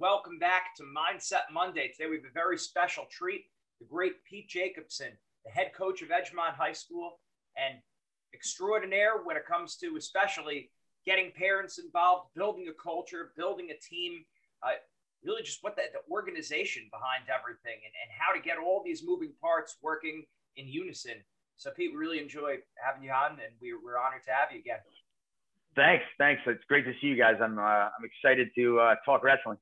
Welcome back to Mindset Monday. Today we have a very special treat. The great Pete Jacobson, the head coach of Edgemont High School and extraordinaire when it comes to especially getting parents involved, building a culture, building a team, uh, really just what the, the organization behind everything and, and how to get all these moving parts working in unison. So, Pete, we really enjoy having you on, and we, we're honored to have you again. Thanks, thanks. It's great to see you guys. I'm uh, I'm excited to uh, talk wrestling.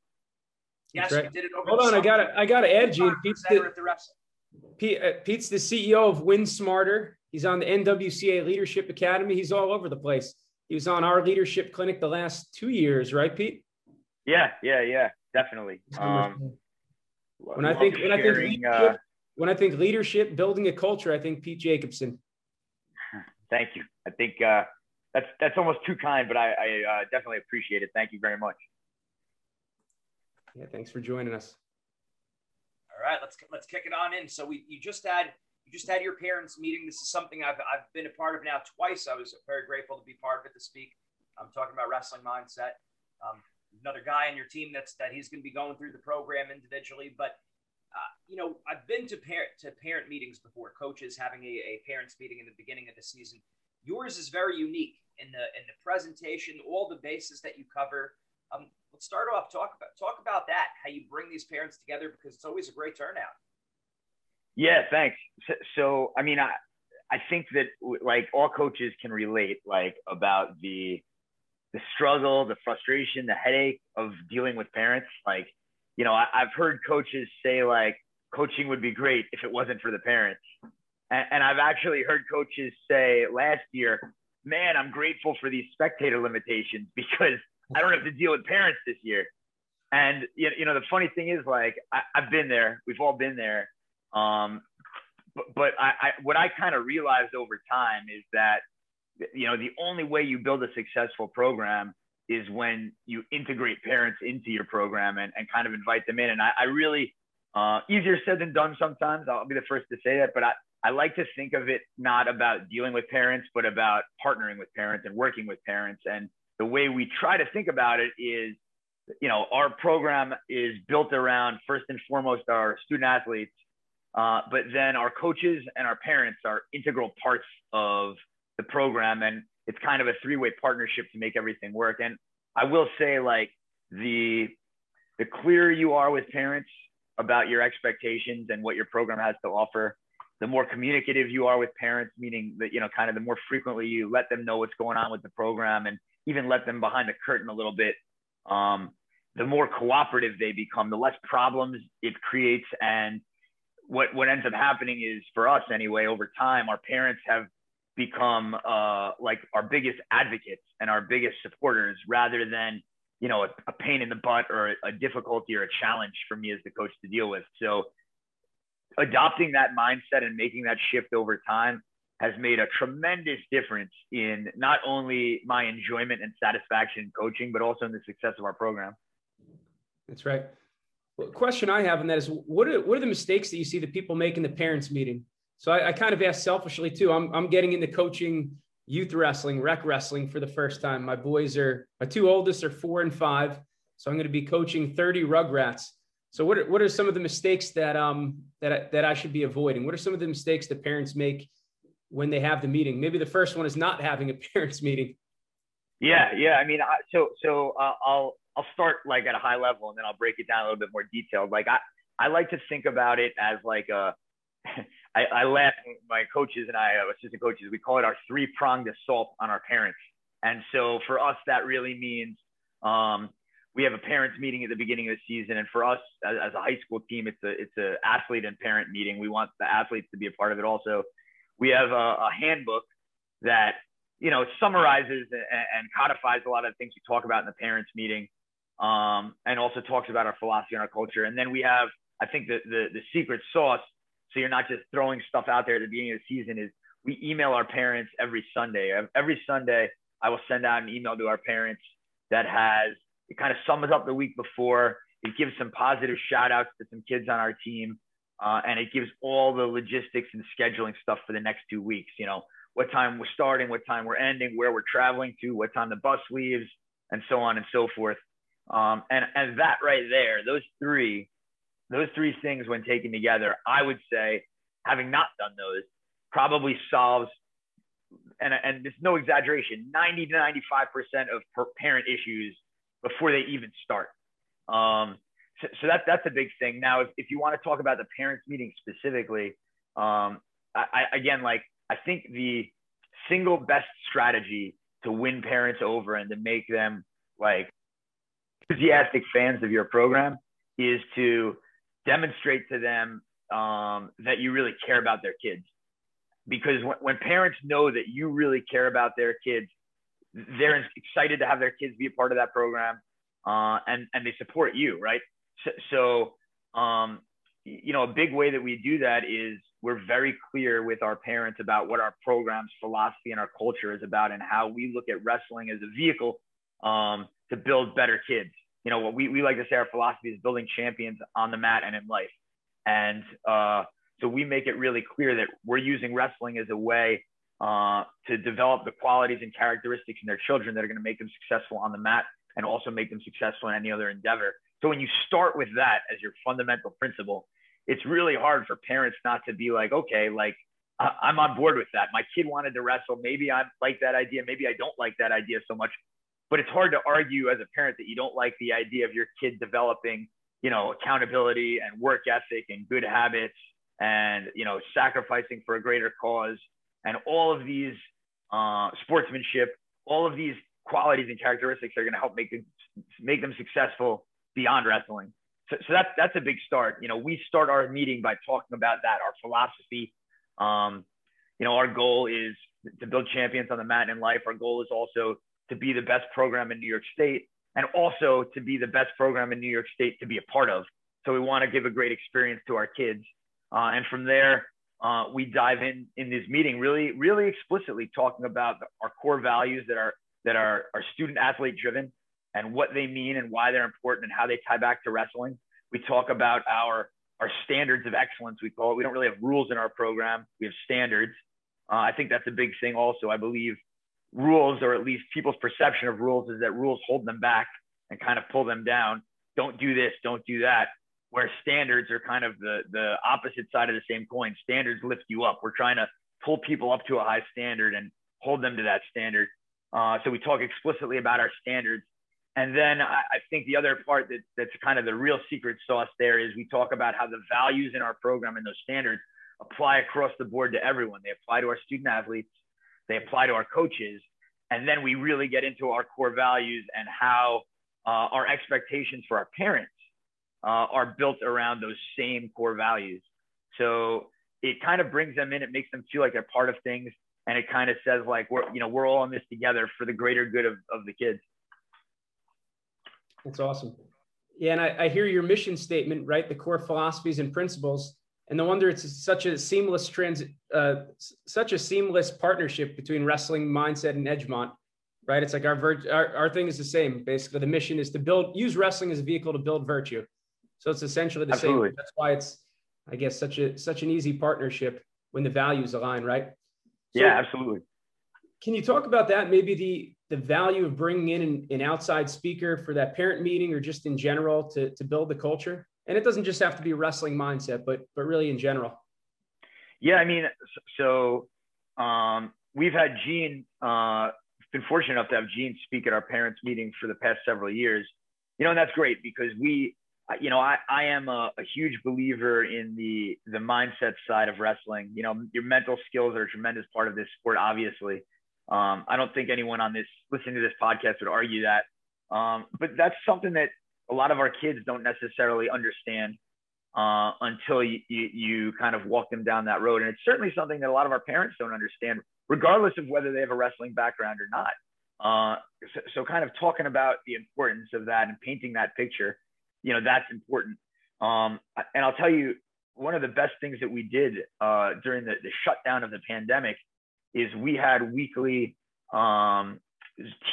Yes, That's we right. did it over Hold the on, I got to I got to add you. Pete's the, at the wrestling. Pete, uh, Pete's the CEO of Win Smarter. He's on the NWCA Leadership Academy. He's all over the place. He was on our leadership clinic the last two years, right, Pete? Yeah, yeah, yeah, definitely. Um, when I think when I think leadership, uh, when I think leadership, building a culture, I think Pete Jacobson. thank you. I think uh, that's that's almost too kind, but I, I uh, definitely appreciate it. Thank you very much. Yeah, thanks for joining us. All right, let's let's kick it on in. So we you just had you just had your parents meeting. This is something I've I've been a part of now twice. I was very grateful to be part of it to speak. I'm talking about wrestling mindset. Um, another guy on your team that's that he's going to be going through the program individually, but. Uh, you know, I've been to parent to parent meetings before, coaches having a, a parents meeting in the beginning of the season. Yours is very unique in the in the presentation, all the bases that you cover. Um, let's start off talk about talk about that. How you bring these parents together because it's always a great turnout. Yeah, thanks. So, so I mean, I I think that like all coaches can relate like about the the struggle, the frustration, the headache of dealing with parents. Like, you know, I, I've heard coaches say like coaching would be great if it wasn't for the parents, and, and I've actually heard coaches say last year, "Man, I'm grateful for these spectator limitations because I don't have to deal with parents this year." And you know, the funny thing is like I, I've been there. We've all been there. Um, but, but I, I, what I kind of realized over time is that, you know, the only way you build a successful program is when you integrate parents into your program and, and kind of invite them in. And I, I really, uh, easier said than done sometimes. I'll be the first to say that, but I, I like to think of it not about dealing with parents, but about partnering with parents and working with parents. And the way we try to think about it is, you know, our program is built around first and foremost our student athletes uh, but then our coaches and our parents are integral parts of the program, and it's kind of a three-way partnership to make everything work. And I will say, like the the clearer you are with parents about your expectations and what your program has to offer, the more communicative you are with parents, meaning that you know, kind of the more frequently you let them know what's going on with the program, and even let them behind the curtain a little bit, um, the more cooperative they become, the less problems it creates. And what, what ends up happening is for us anyway, over time, our parents have become uh, like our biggest advocates and our biggest supporters rather than, you know, a, a pain in the butt or a, a difficulty or a challenge for me as the coach to deal with. So adopting that mindset and making that shift over time has made a tremendous difference in not only my enjoyment and satisfaction in coaching, but also in the success of our program. That's right. Well, question I have on that is what are, what are the mistakes that you see the people make in the parents meeting? So I, I kind of ask selfishly too. I'm, I'm getting into coaching youth wrestling, rec wrestling for the first time. My boys are, my two oldest are four and five. So I'm going to be coaching 30 rugrats. So what are, what are some of the mistakes that, um, that, I, that I should be avoiding? What are some of the mistakes that parents make when they have the meeting? Maybe the first one is not having a parents meeting. Yeah, yeah. I mean, I, so so uh, I'll I'll start like at a high level and then I'll break it down a little bit more detailed. Like I I like to think about it as like a I, I laugh my coaches and I assistant coaches we call it our three pronged assault on our parents. And so for us that really means um, we have a parents meeting at the beginning of the season, and for us as, as a high school team, it's a it's a athlete and parent meeting. We want the athletes to be a part of it also we have a, a handbook that you know summarizes and, and, codifies a lot of the things we talk about in the parents meeting um, and also talks about our philosophy and our culture and then we have i think the, the the secret sauce so you're not just throwing stuff out there at the beginning of the season is we email our parents every sunday every sunday i will send out an email to our parents that has it kind of sums up the week before it gives some positive shout outs to some kids on our team uh, and it gives all the logistics and scheduling stuff for the next two weeks. You know, what time we're starting, what time we're ending, where we're traveling to, what time the bus leaves, and so on and so forth. Um, and and that right there, those three, those three things when taken together, I would say, having not done those, probably solves. And, and it's no exaggeration, 90 to 95% of parent issues before they even start. Um, so, so that that's a big thing. Now, if, if you want to talk about the parents meeting specifically, um, I, I, again, like I think the single best strategy to win parents over and to make them like enthusiastic fans of your program is to demonstrate to them um, that you really care about their kids. Because when, when parents know that you really care about their kids, they're excited to have their kids be a part of that program, uh, and and they support you, right? So, so um, you know, a big way that we do that is we're very clear with our parents about what our program's philosophy and our culture is about and how we look at wrestling as a vehicle um, to build better kids. You know, what we, we like to say our philosophy is building champions on the mat and in life. And uh, so we make it really clear that we're using wrestling as a way uh, to develop the qualities and characteristics in their children that are going to make them successful on the mat and also make them successful in any other endeavor. So when you start with that as your fundamental principle, it's really hard for parents not to be like, okay, like I'm on board with that. My kid wanted to wrestle. Maybe I like that idea. Maybe I don't like that idea so much. But it's hard to argue as a parent that you don't like the idea of your kid developing, you know, accountability and work ethic and good habits and, you know, sacrificing for a greater cause and all of these uh, sportsmanship, all of these qualities and characteristics are going to help make them, make them successful beyond wrestling. So, so that's that's a big start. You know, we start our meeting by talking about that, our philosophy. Um, you know, our goal is to build champions on the mat in life. Our goal is also to be the best program in New York State, and also to be the best program in New York State to be a part of. So we want to give a great experience to our kids, uh, and from there. Uh, we dive in in this meeting really, really explicitly talking about our core values that are that are, are student athlete driven, and what they mean and why they're important and how they tie back to wrestling. We talk about our our standards of excellence. We call it. We don't really have rules in our program. We have standards. Uh, I think that's a big thing. Also, I believe rules, or at least people's perception of rules, is that rules hold them back and kind of pull them down. Don't do this. Don't do that. Where standards are kind of the the opposite side of the same coin. Standards lift you up. We're trying to pull people up to a high standard and hold them to that standard. Uh, so we talk explicitly about our standards and then I, I think the other part that, that's kind of the real secret sauce there is we talk about how the values in our program and those standards apply across the board to everyone. They apply to our student athletes, they apply to our coaches, and then we really get into our core values and how uh, our expectations for our parents uh, are built around those same core values. So it kind of brings them in. It makes them feel like they're part of things, and it kind of says like we're you know we're all in this together for the greater good of, of the kids. That's awesome. Yeah, and I, I hear your mission statement, right? The core philosophies and principles, and no wonder it's such a seamless trans, uh, such a seamless partnership between wrestling mindset and Edgemont, right? It's like our, vir- our our thing is the same. Basically, the mission is to build, use wrestling as a vehicle to build virtue. So it's essentially the Absolutely. same. That's why it's, I guess, such a such an easy partnership when the values align, right? So, yeah, absolutely. Can you talk about that? Maybe the the value of bringing in an, an, outside speaker for that parent meeting or just in general to, to build the culture? And it doesn't just have to be wrestling mindset, but but really in general. Yeah, I mean, so um, we've had Gene. Uh, been fortunate enough to have Gene speak at our parents' meeting for the past several years. You know, and that's great because we, you know, I, I am a, a huge believer in the the mindset side of wrestling. You know, your mental skills are a tremendous part of this sport, obviously. Um, I don't think anyone on this listening to this podcast would argue that. Um, but that's something that a lot of our kids don't necessarily understand uh, until you, you, you, kind of walk them down that road. And it's certainly something that a lot of our parents don't understand, regardless of whether they have a wrestling background or not. Uh, so, so, kind of talking about the importance of that and painting that picture, you know, that's important. Um, and I'll tell you, one of the best things that we did uh, during the, the shutdown of the pandemic is we had weekly um,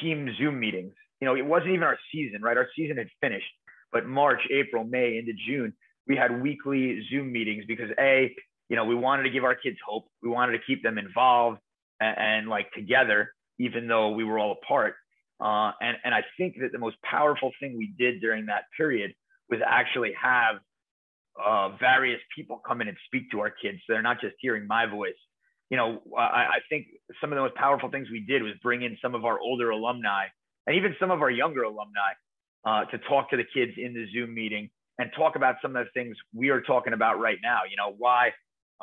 team Zoom meetings. You know, it wasn't even our season, right? Our season had finished, but March, April, May into June, we had weekly Zoom meetings because a, you know, we wanted to give our kids hope. We wanted to keep them involved and, and like together, even though we were all apart. Uh, and and I think that the most powerful thing we did during that period was actually have uh, various people come in and speak to our kids. So they're not just hearing my voice, you know, I, I think some of the most powerful things we did was bring in some of our older alumni and even some of our younger alumni uh, to talk to the kids in the Zoom meeting and talk about some of the things we are talking about right now. You know, why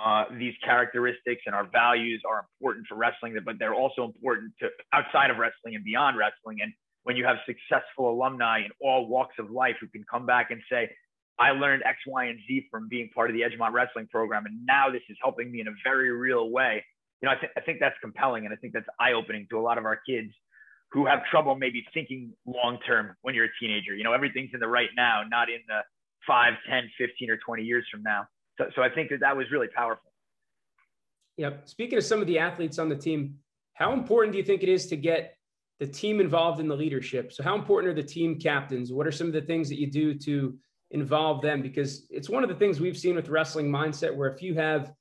uh, these characteristics and our values are important for wrestling, but they're also important to outside of wrestling and beyond wrestling. And when you have successful alumni in all walks of life who can come back and say, I learned X, Y, and Z from being part of the Edgemont Wrestling program, and now this is helping me in a very real way. You know, I, th- I think that's compelling, and I think that's eye opening to a lot of our kids who have trouble maybe thinking long term when you're a teenager. You know, everything's in the right now, not in the 5, 10, 15, or 20 years from now. So, so I think that that was really powerful. Yep. Speaking of some of the athletes on the team, how important do you think it is to get the team involved in the leadership? So, how important are the team captains? What are some of the things that you do to involve them because it's one of the things we've seen with wrestling mindset where if you have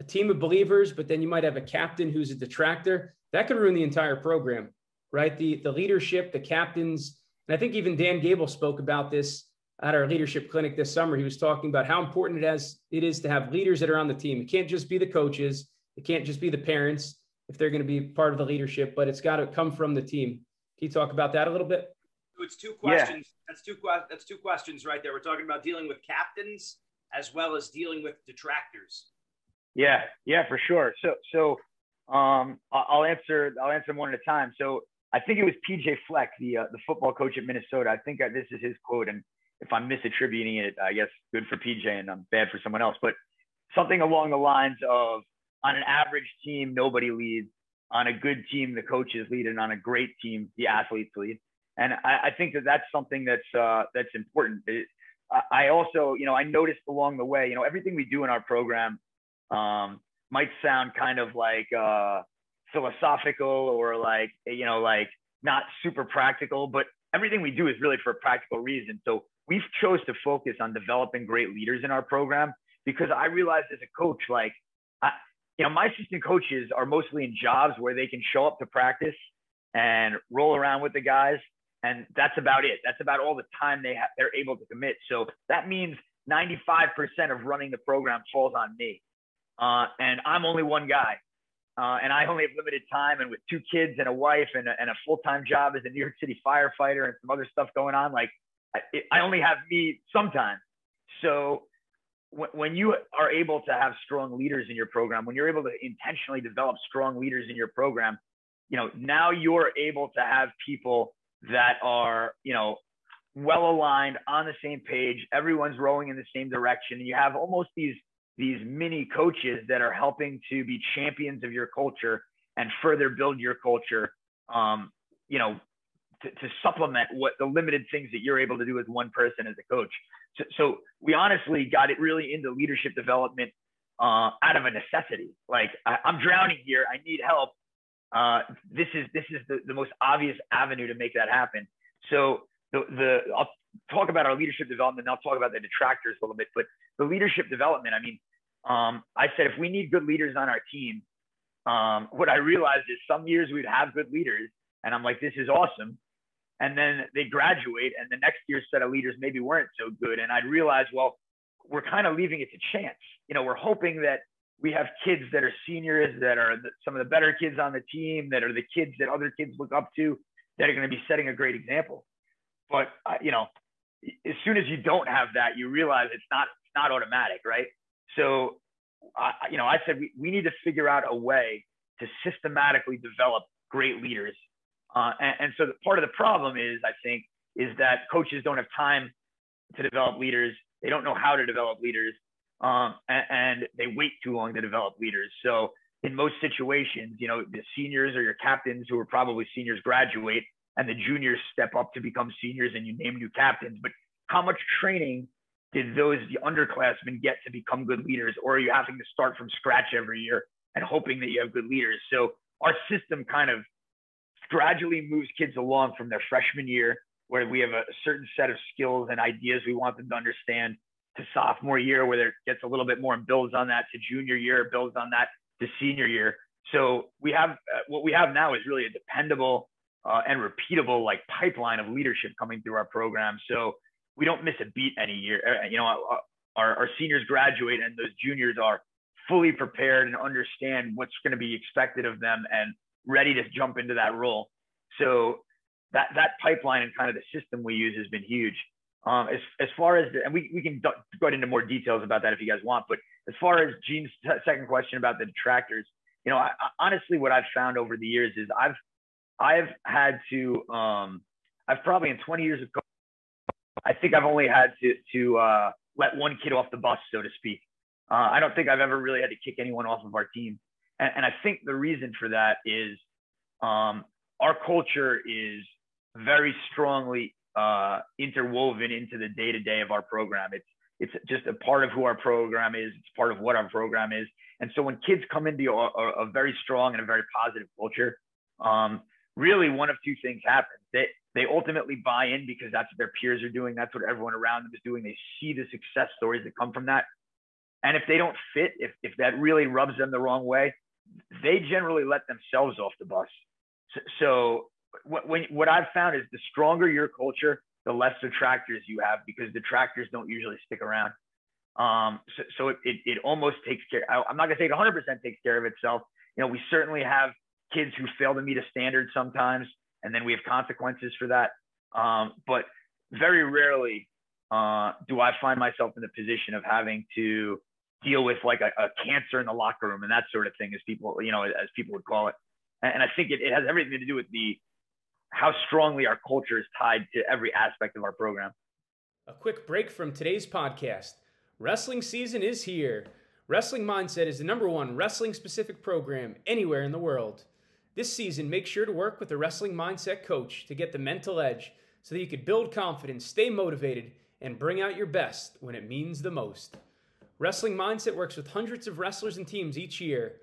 a team of believers but then you might have a captain who's a detractor that could ruin the entire program right the the leadership the captains and i think even dan gable spoke about this at our leadership clinic this summer he was talking about how important it has it is to have leaders that are on the team it can't just be the coaches it can't just be the parents if they're going to be part of the leadership but it's got to come from the team can you talk about that a little bit it's two questions. Yeah. That's two that's two questions right there. We're talking about dealing with captains as well as dealing with detractors. Yeah, yeah, for sure. So so um, I'll answer I'll answer them one at a time. So I think it was PJ Fleck, the uh, the football coach at Minnesota. I think this is his quote, and if I'm misattributing it, I guess good for PJ and I'm bad for someone else. But something along the lines of on an average team, nobody leads. On a good team, the coaches lead, and on a great team, the athletes lead and I, I think that that's something that's uh, that's important. It, I also, you know, I noticed along the way, you know, everything we do in our program um, might sound kind of like uh, philosophical or like, you know, like not super practical, but everything we do is really for a practical reason. So we've chose to focus on developing great leaders in our program because I realized as a coach, like, I, you know, my assistant coaches are mostly in jobs where they can show up to practice and roll around with the guys and that's about it. That's about all the time they ha- they're able to commit. So that means 95% of running the program falls on me, uh, and I'm only one guy, uh, and I only have limited time. And with two kids and a wife and a, and a full time job as a New York City firefighter and some other stuff going on, like I, I only have me sometimes. So when you are able to have strong leaders in your program, when you're able to intentionally develop strong leaders in your program, you know, now you're able to have people that are, you know, well aligned on the same page. Everyone's rowing in the same direction. And you have almost these these mini coaches that are helping to be champions of your culture and further build your culture. Um, you know, to, to, supplement what the limited things that you're able to do as one person as a coach. So, so we honestly got it really into leadership development uh, out of a necessity. Like I, am drowning here, I need help. Uh, this is this is the, the most obvious avenue to make that happen. So the, the I'll talk about our leadership development. And I'll talk about the detractors a little bit, but the leadership development. I mean, um, I said if we need good leaders on our team, um, what I realized is some years we'd have good leaders, and I'm like, this is awesome. And then they graduate, and the next year's set of leaders maybe weren't so good. And I'd realize, well, we're kind of leaving it to chance. You know, we're hoping that we have kids that are seniors that are the, some of the better kids on the team that are the kids that other kids look up to that are going to be setting a great example but uh, you know as soon as you don't have that you realize it's not it's not automatic right so you know i said we, we need to figure out a way to systematically develop great leaders uh, and, and so the, part of the problem is i think is that coaches don't have time to develop leaders they don't know how to develop leaders um, and, and, they wait too long to develop leaders. So in most situations, you know, the seniors or your captains who are probably seniors graduate and the juniors step up to become seniors and you name new captains. But how much training did those the underclassmen get to become good leaders? Or are you having to start from scratch every year and hoping that you have good leaders? So our system kind of gradually moves kids along from their freshman year where we have a certain set of skills and ideas we want them to understand to sophomore year where it gets a little bit more and builds on that to junior year, builds on that to senior year. So we have uh, what we have now is really a dependable uh, and repeatable like pipeline of leadership coming through our program. So we don't miss a beat any year. Uh, you know, uh, our, our seniors graduate and those juniors are fully prepared and understand what's going to be expected of them and ready to jump into that role. So that that pipeline and kind of the system we use has been huge. Um, as, as far as, the, and we, we can go into more details about that if you guys want, but as far as Gene's t- second question about the detractors, you know, I, I, honestly, what I've found over the years is I've, I've had to, um, I've probably in 20 years of I think I've only had to, to uh, let one kid off the bus, so to speak. Uh, I don't think I've ever really had to kick anyone off of our team. And, and I think the reason for that is um, our culture is very strongly uh, interwoven into the day to day of our program. It's it's just a part of who our program is. It's part of what our program is. And so when kids come into a, a, a very strong and a very positive culture, um, really one of two things happens. They they ultimately buy in because that's what their peers are doing. That's what everyone around them is doing. They see the success stories that come from that. And if they don't fit, if if that really rubs them the wrong way, they generally let themselves off the bus. So, so what, when, what I've found is the stronger your culture, the less detractors you have because detractors don't usually stick around. Um, so, so it, it, it, almost takes care. I, I'm not gonna say it 100% takes care of itself. You know, we certainly have kids who fail to meet a standard sometimes, and then we have consequences for that. Um, but very rarely uh, do I find myself in the position of having to deal with like a, a, cancer in the locker room and that sort of thing, as people, you know, as people would call it. And, I think it, it has everything to do with the how strongly our culture is tied to every aspect of our program. A quick break from today's podcast. Wrestling season is here. Wrestling Mindset is the number one wrestling specific program anywhere in the world. This season, make sure to work with a wrestling mindset coach to get the mental edge so that you can build confidence, stay motivated, and bring out your best when it means the most. Wrestling Mindset works with hundreds of wrestlers and teams each year.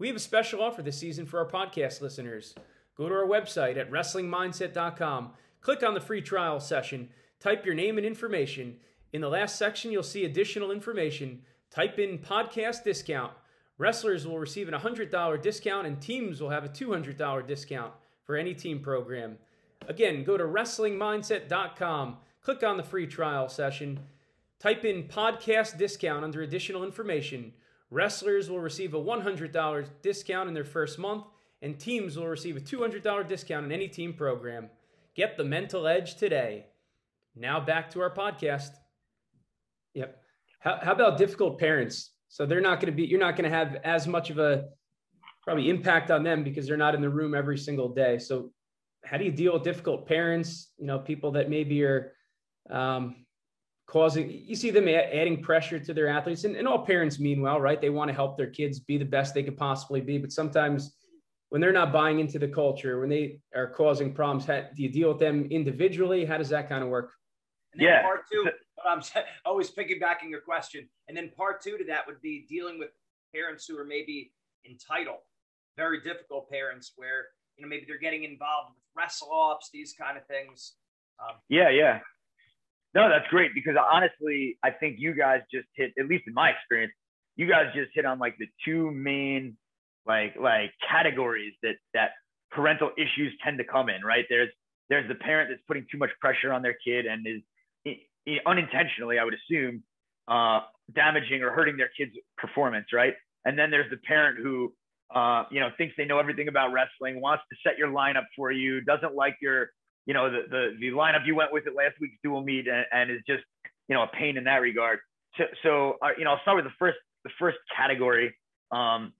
We have a special offer this season for our podcast listeners. Go to our website at wrestlingmindset.com, click on the free trial session, type your name and information. In the last section, you'll see additional information. Type in podcast discount. Wrestlers will receive a $100 discount, and teams will have a $200 discount for any team program. Again, go to wrestlingmindset.com, click on the free trial session, type in podcast discount under additional information. Wrestlers will receive a $100 discount in their first month and teams will receive a $200 discount in any team program. Get the mental edge today. Now back to our podcast. Yep. How, how about difficult parents? So they're not going to be, you're not going to have as much of a, probably impact on them because they're not in the room every single day. So how do you deal with difficult parents, you know, people that maybe are um, causing, you see them adding pressure to their athletes and, and all parents mean well, right? They want to help their kids be the best they could possibly be. But sometimes when they're not buying into the culture, when they are causing problems, how, do you deal with them individually? How does that kind of work? yeah. Part two, I'm always piggybacking your question. And then part two to that would be dealing with parents who are maybe entitled, very difficult parents where, you know, maybe they're getting involved with wrestle offs, these kind of things. Um, yeah, yeah. No, that's great because honestly, I think you guys just hit, at least in my experience, you guys just hit on like the two main like like categories that that parental issues tend to come in, right? There's there's the parent that's putting too much pressure on their kid and is unintentionally, I would assume, uh, damaging or hurting their kid's performance, right? And then there's the parent who, uh, you know, thinks they know everything about wrestling, wants to set your lineup for you, doesn't like your, you know, the the, the lineup you went with at last week's dual meet, and, and is just, you know, a pain in that regard. So, so uh, you know, I'll start with the first the first category. Um,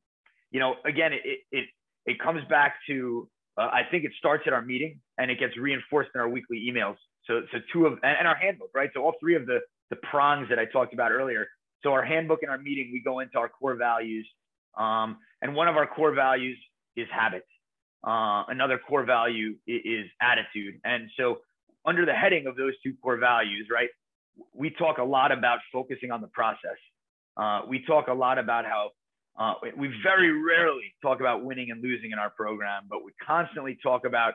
you know, again, it it it comes back to uh, I think it starts at our meeting and it gets reinforced in our weekly emails. So, so two of and, and our handbook, right? So all three of the the prongs that I talked about earlier. So our handbook and our meeting, we go into our core values, um, and one of our core values is habit. Uh, another core value is, is attitude. And so under the heading of those two core values, right, we talk a lot about focusing on the process. Uh, we talk a lot about how uh, we very rarely talk about winning and losing in our program, but we constantly talk about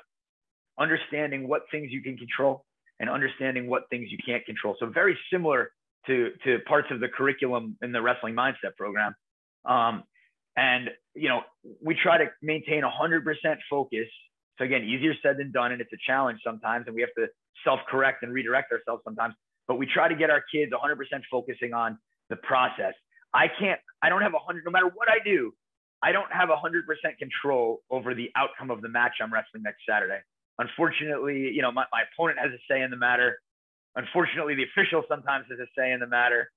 understanding what things you can control and understanding what things you can't control. So very similar to, to parts of the curriculum in the wrestling mindset program. Um, and, you know, we try to maintain 100% focus. So again, easier said than done. And it's a challenge sometimes. And we have to self-correct and redirect ourselves sometimes. But we try to get our kids 100% focusing on the process. I can't, I don't have a hundred, no matter what I do, I don't have a hundred percent control over the outcome of the match I'm wrestling next Saturday. Unfortunately, you know, my, my opponent has a say in the matter. Unfortunately, the official sometimes has a say in the matter.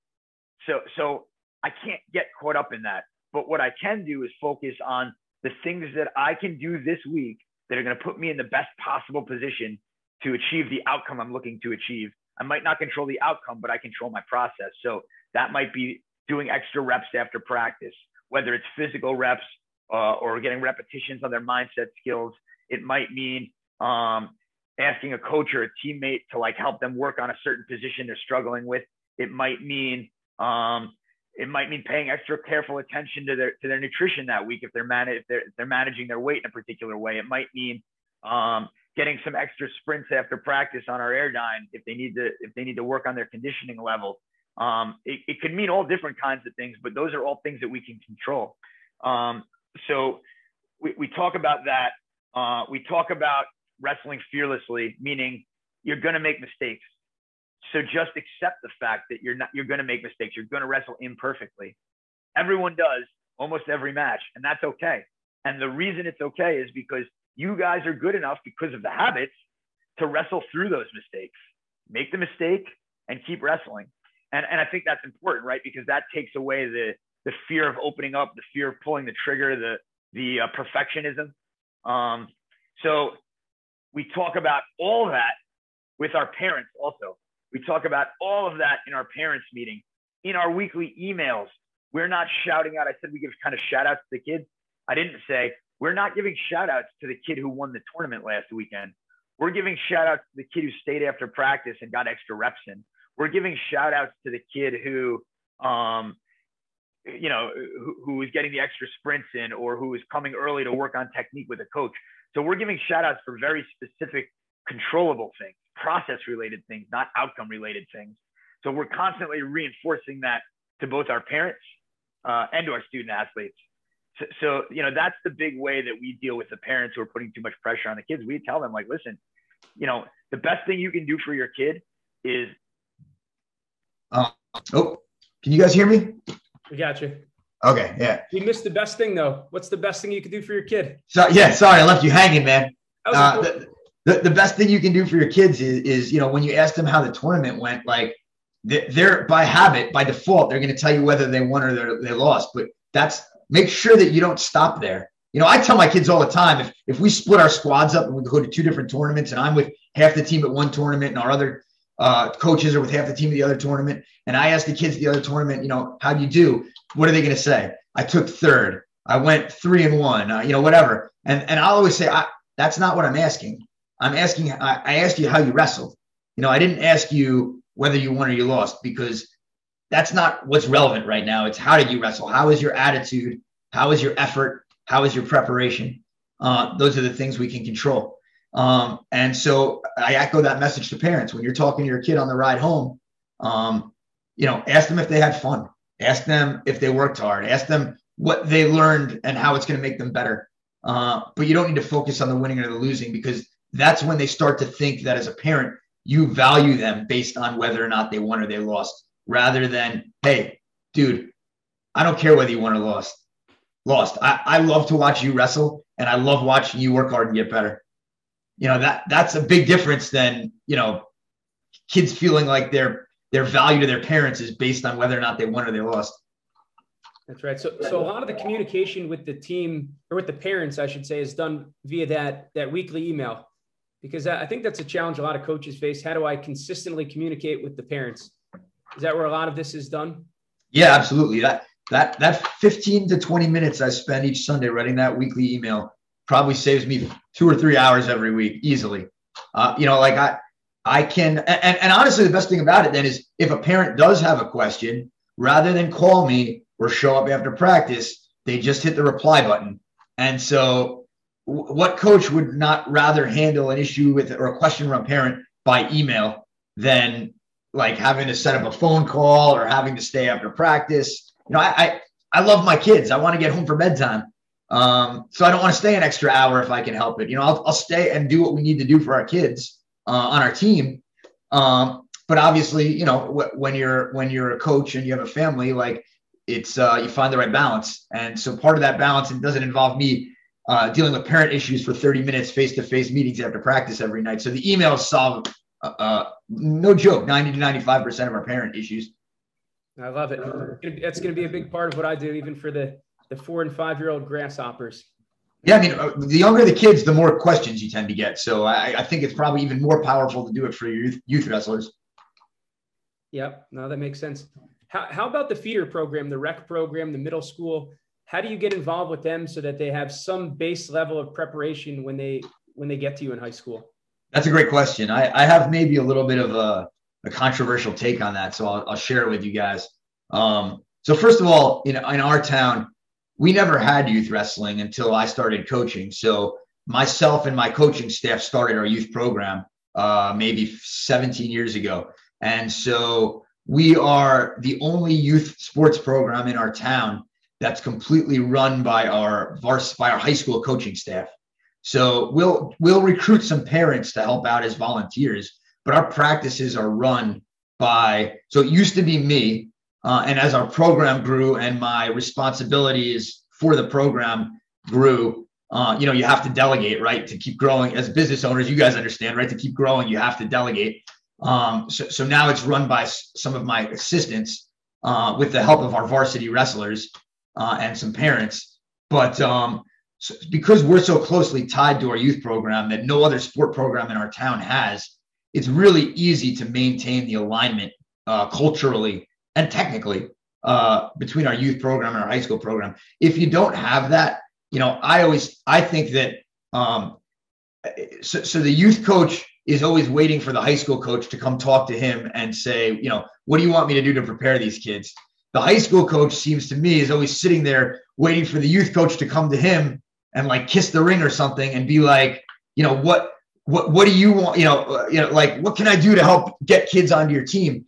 So, so I can't get caught up in that. But what I can do is focus on the things that I can do this week that are going to put me in the best possible position to achieve the outcome I'm looking to achieve. I might not control the outcome, but I control my process. So that might be doing extra reps after practice, whether it's physical reps uh, or getting repetitions on their mindset skills. It might mean um, asking a coach or a teammate to like help them work on a certain position they're struggling with. It might mean um, it might mean paying extra careful attention to their to their nutrition that week if they're man if they're if they're managing their weight in a particular way. It might mean um, getting some extra sprints after practice on our Airdyne if they need to if they need to work on their conditioning level. Um, it, it could mean all different kinds of things, but those are all things that we can control. Um, so we, we talk about that. Uh, we talk about wrestling fearlessly, meaning you're going to make mistakes. So just accept the fact that you're not, you're going to make mistakes. You're going to wrestle imperfectly. Everyone does almost every match, and that's okay. And the reason it's okay is because you guys are good enough because of the habits to wrestle through those mistakes. Make the mistake and keep wrestling and and I think that's important, right? Because that takes away the the fear of opening up, the fear of pulling the trigger, the the uh, perfectionism. Um, so we talk about all that with our parents. Also, we talk about all of that in our parents' meeting, in our weekly emails. We're not shouting out. I said we give kind of shout outs to the kids. I didn't say we're not giving shout outs to the kid who won the tournament last weekend. We're giving shout outs to the kid who stayed after practice and got extra reps in we're giving shout outs to the kid who, um, you know, who, who was getting the extra sprints in or who is coming early to work on technique with a coach. So we're giving shout outs for very specific controllable things, process related things, not outcome related things. So we're constantly reinforcing that to both our parents uh, and to our student athletes. So, so, you know, that's the big way that we deal with the parents who are putting too much pressure on the kids. We tell them, like, listen, you know, the best thing you can do for your kid is uh, oh, can you guys hear me? We got you. Okay, yeah. You missed the best thing though. What's the best thing you could do for your kid? So yeah, sorry, I left you hanging, man. Uh, the, the, the best thing you can do for your kids is, is you know when you ask them how the tournament went, like they're by habit, by default, they're going to tell you whether they won or they lost. But that's make sure that you don't stop there. You know, I tell my kids all the time if if we split our squads up and we go to two different tournaments, and I'm with half the team at one tournament, and our other uh, coaches are with half the team at the other tournament, and I ask the kids the other tournament, you know, how do you do? What are they going to say? I took third. I went three and one. Uh, you know, whatever. And and I'll always say, I, that's not what I'm asking. I'm asking. I, I asked you how you wrestled. You know, I didn't ask you whether you won or you lost because that's not what's relevant right now. It's how did you wrestle? How is your attitude? How is your effort? How is your preparation? Uh, those are the things we can control. Um, and so I echo that message to parents when you're talking to your kid on the ride home. Um, you know, ask them if they had fun. Ask them if they worked hard. Ask them what they learned and how it's going to make them better. Uh, but you don't need to focus on the winning or the losing because that's when they start to think that as a parent, you value them based on whether or not they won or they lost, rather than, hey, dude, I don't care whether you won or lost. Lost. I, I love to watch you wrestle and I love watching you work hard and get better. You know, that that's a big difference than, you know, kids feeling like their their value to their parents is based on whether or not they won or they lost. That's right. So, so a lot of the communication with the team or with the parents, I should say, is done via that that weekly email, because I think that's a challenge a lot of coaches face. How do I consistently communicate with the parents? Is that where a lot of this is done? Yeah, absolutely. That that that 15 to 20 minutes I spend each Sunday writing that weekly email probably saves me two or three hours every week easily. Uh, you know, like I I can and, and honestly, the best thing about it then is if a parent does have a question, rather than call me or show up after practice, they just hit the reply button. And so, what coach would not rather handle an issue with or a question from a parent by email than like having to set up a phone call or having to stay after practice? You know, I I, I love my kids. I want to get home for bedtime. Um, so I don't want to stay an extra hour if I can help it. You know, I'll, I'll stay and do what we need to do for our kids uh, on our team. Um, but obviously, you know, wh- when you're when you're a coach and you have a family, like it's uh, you find the right balance. And so part of that balance it doesn't involve me uh, dealing with parent issues for 30 minutes face to face meetings after practice every night. So the emails solve uh, uh, no joke 90 to 95 percent of our parent issues. I love it. That's going to be a big part of what I do, even for the the four and five year old grasshoppers. Yeah, I mean, uh, the younger the kids, the more questions you tend to get. So I, I think it's probably even more powerful to do it for youth, youth wrestlers. Yep, no, that makes sense. How, how about the feeder program, the rec program, the middle school? How do you get involved with them so that they have some base level of preparation when they when they get to you in high school? That's a great question. I, I have maybe a little bit of a, a controversial take on that, so I'll, I'll share it with you guys. Um, so first of all, in, in our town, we never had youth wrestling until I started coaching. So myself and my coaching staff started our youth program uh, maybe 17 years ago. And so we are the only youth sports program in our town that's completely run by our vars by our high school coaching staff. So we'll we'll recruit some parents to help out as volunteers, but our practices are run by so it used to be me uh, and as our program grew and my responsibilities for the program grew, uh, you know, you have to delegate, right? To keep growing as business owners, you guys understand, right? To keep growing, you have to delegate. Um, so, so now it's run by some of my assistants uh, with the help of our varsity wrestlers uh, and some parents. But um, so because we're so closely tied to our youth program that no other sport program in our town has, it's really easy to maintain the alignment uh, culturally and technically uh, between our youth program and our high school program. If you don't have that, you know, I always I think that um, so, so the youth coach is always waiting for the high school coach to come talk to him and say, you know, what do you want me to do to prepare these kids? The high school coach seems to me is always sitting there waiting for the youth coach to come to him and like kiss the ring or something and be like, you know, what what what do you want? You know, uh, you know, like what can I do to help get kids onto your team?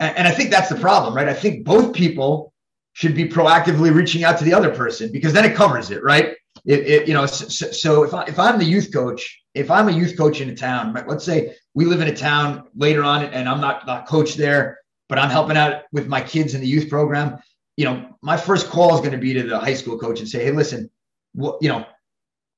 And, I think that's the problem, right? I think both people should be proactively reaching out to the other person because then it covers it, right? It, it you know, so, so if I, if I'm the youth coach, if I'm a youth coach in a town, let's say we live in a town later on and I'm not not coach there, but I'm helping out with my kids in the youth program. You know, my first call is going to be to the high school coach and say, "Hey, listen, what you know,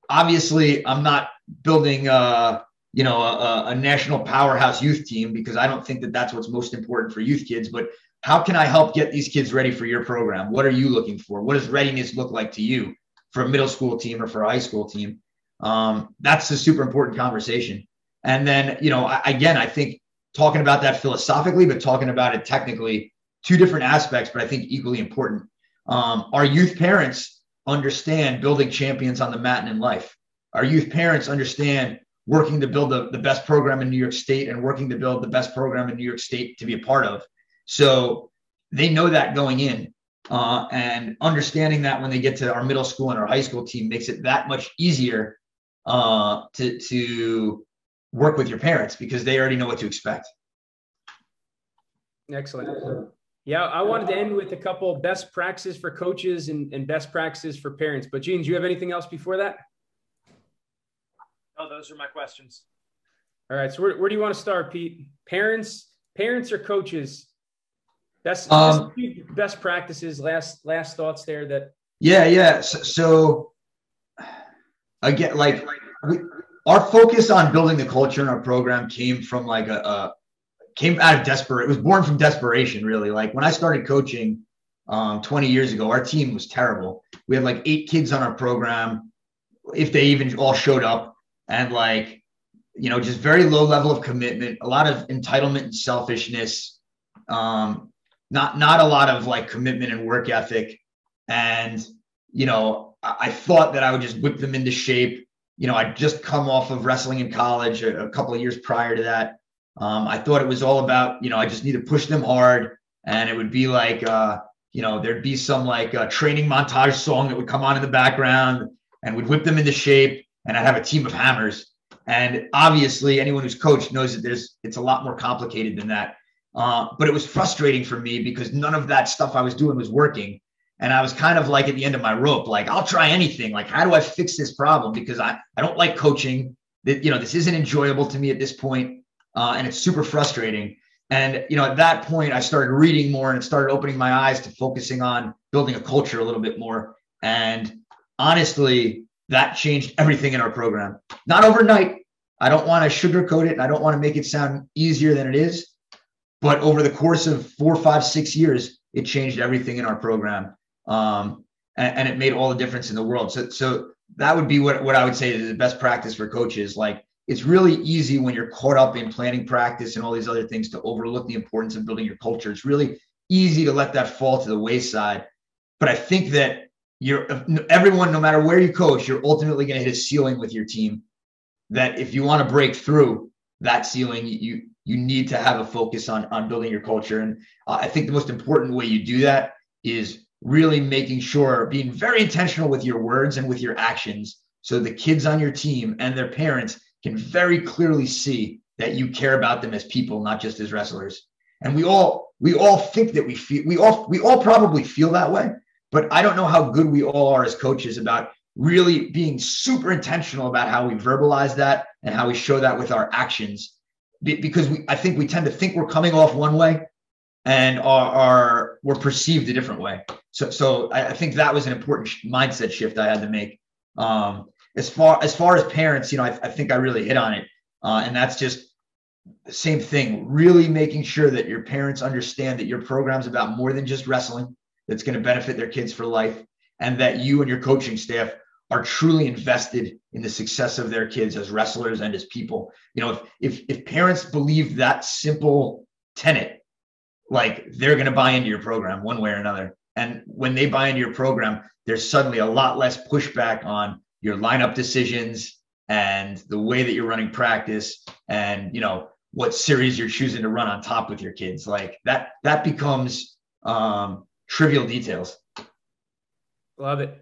obviously I'm not building, uh, you know, a, a national powerhouse youth team because I don't think that that's what's most important for youth kids. But how can I help get these kids ready for your program? What are you looking for? What does readiness look like to you? for a middle school team or for a high school team. Um, that's a super important conversation. And then, you know, I, again, I think talking about that philosophically, but talking about it technically, two different aspects, but I think equally important. Um, our youth parents understand building champions on the mat and in life. Our youth parents understand working to build the, the best program in New York State and working to build the best program in New York State to be a part of. So they know that going in. Uh, and understanding that when they get to our middle school and our high school team makes it that much easier uh, to, to work with your parents because they already know what to expect. Excellent. Yeah, I wanted to end with a couple best practices for coaches and, and best practices for parents. But Gene, do you have anything else before that? No, those are my questions. All right. So where, where do you want to start, Pete? Parents, parents or coaches? Best Um, best, best practices. Last last thoughts there. That Yeah, yeah. So, so again, like we, our focus on building the culture in our program came from like a, a came out of desperate. It was born from desperation, really. Like when I started coaching um, 20 years ago, our team was terrible. We had like eight kids on our program, if they even all showed up, and like you know, just very low level of commitment, a lot of entitlement and selfishness. Um, not not a lot of like commitment and work ethic. And you know I, I, thought that i would just whip them into shape. You know i'd just come off of wrestling in college a, a couple of years prior to that. Um, i thought it was all about you know i just need to push them hard. And it would be like uh, you know there'd be some like uh, training montage song that would come on in the background and would whip them into shape and i'd have a team of hammers and obviously anyone who's coached knows that there's it's a lot more complicated than that uh, but it was frustrating for me because none of that stuff I was doing was working. And I was kind of like at the end of my rope, like, I'll try anything. Like, how do I fix this problem? Because I, I don't like coaching. That, you know, this isn't enjoyable to me at this point, uh, and it's super frustrating. And, you know, at that point, I started reading more and it started opening my eyes to focusing on building a culture a little bit more. And honestly, that changed everything in our program. Not overnight. I don't want to sugarcoat it. I don't want to make it sound easier than it is but over the course of four, five, six years, it changed everything in our program. Um, and, and, it made all the difference in the world. So, so that would be what, what I would say is the best practice for coaches. Like it's really easy when you're caught up in planning practice and all these other things to overlook the importance of building your culture. It's really easy to let that fall to the wayside. But I think that you're everyone, no matter where you coach, you're ultimately going to hit a ceiling with your team. That if you want to break through that ceiling, you you need to have a focus on on building your culture. And uh, i think the most important way you do that is really making sure being very intentional with your words and with your actions so the kids on your team and their parents can very clearly see that you care about them as people not just as wrestlers. And we all we all think that we feel we all we all probably feel that way but i don't know how good we all are as coaches about really being super intentional about how we verbalize that and how we show that with our actions because we, I think we tend to think we're coming off one way and are, are we're perceived a different way. So, so I, think that was an important mindset shift I had to make. Um, as far as far as parents, you know, I, I think I really hit on it, uh, and that's just the same thing. Really making sure that your parents understand that your program's about more than just wrestling. That's going to benefit their kids for life, and that you and your coaching staff are truly invested in the success of their kids as wrestlers and as people. You know, if if, if parents believe that simple tenet, like they're going to buy into your program one way or another. And when they buy into your program, there's suddenly a lot less pushback on your lineup decisions and the way that you're running practice and you know what series you're choosing to run on top with your kids like that that becomes um trivial details love it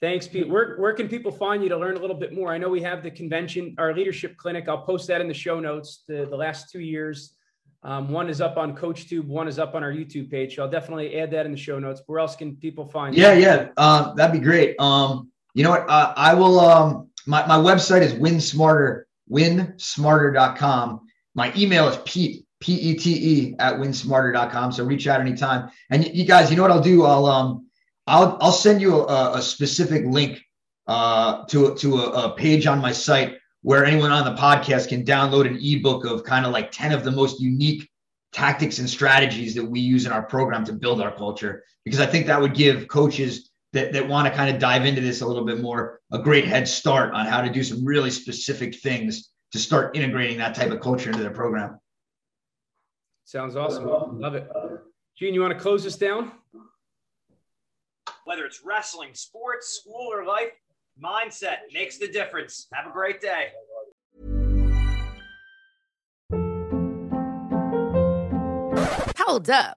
Thanks, Pete. Where, where can people find you to learn a little bit more? I know we have the convention, our leadership clinic. I'll post that in the show notes. The, the last two years, um, one is up on CoachTube, one is up on our YouTube page. So I'll definitely add that in the show notes. Where else can people find Yeah, you? yeah, uh, that'd be great. Um, you know what? Uh, I will. Um, my my website is winsmarter, winsmarter.com. My email is Pete P E T E at winsmarter.com. So reach out anytime. And you, guys, you know what I'll do? I'll um I'll I'll send you a, a specific link uh, to to a, a, page on my site where anyone on the podcast can download an ebook of kind of like ten of the most unique tactics and strategies that we use in our program to build our culture. Because I think that would give coaches that, that want to kind of dive into this a little bit more, a great head start on how to do some really specific things to start integrating that type of culture into their program. Sounds awesome. Love it. Gene, you want to close this down? Whether it's wrestling, sports, school, or life, mindset makes the difference. Have a great day. Hold up.